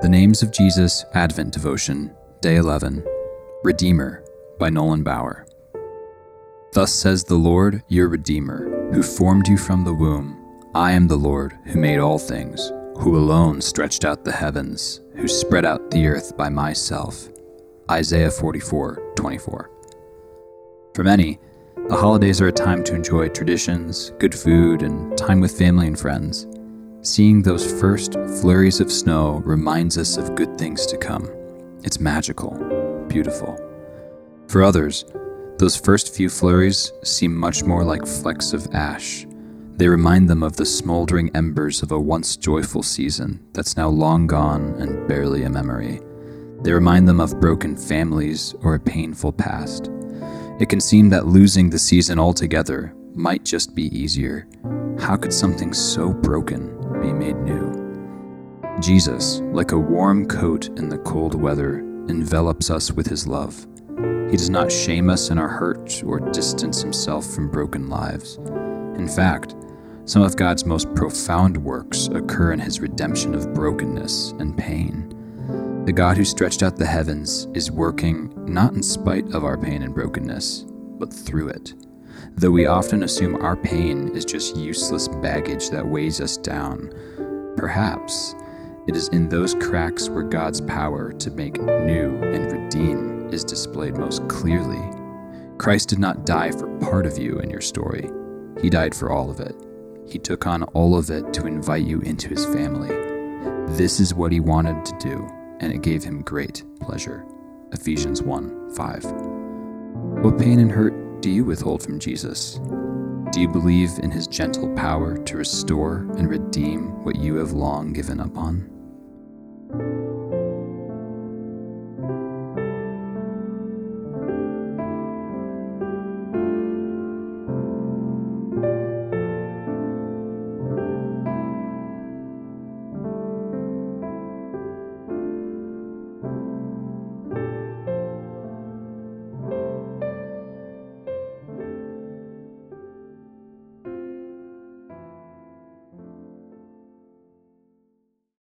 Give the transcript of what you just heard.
The Names of Jesus Advent Devotion, Day 11, Redeemer by Nolan Bauer. Thus says the Lord, your Redeemer, who formed you from the womb. I am the Lord who made all things, who alone stretched out the heavens, who spread out the earth by myself. Isaiah 44 24. For many, the holidays are a time to enjoy traditions, good food, and time with family and friends. Seeing those first flurries of snow reminds us of good things to come. It's magical, beautiful. For others, those first few flurries seem much more like flecks of ash. They remind them of the smoldering embers of a once joyful season that's now long gone and barely a memory. They remind them of broken families or a painful past. It can seem that losing the season altogether might just be easier. How could something so broken be made new? Jesus, like a warm coat in the cold weather, envelops us with his love. He does not shame us in our hurt or distance himself from broken lives. In fact, some of God's most profound works occur in his redemption of brokenness and pain. The God who stretched out the heavens is working not in spite of our pain and brokenness, but through it. Though we often assume our pain is just useless baggage that weighs us down, perhaps it is in those cracks where God's power to make new and redeem is displayed most clearly. Christ did not die for part of you in your story, He died for all of it. He took on all of it to invite you into His family. This is what He wanted to do and it gave him great pleasure. Ephesians 1 5. What pain and hurt do you withhold from Jesus? Do you believe in his gentle power to restore and redeem what you have long given up on?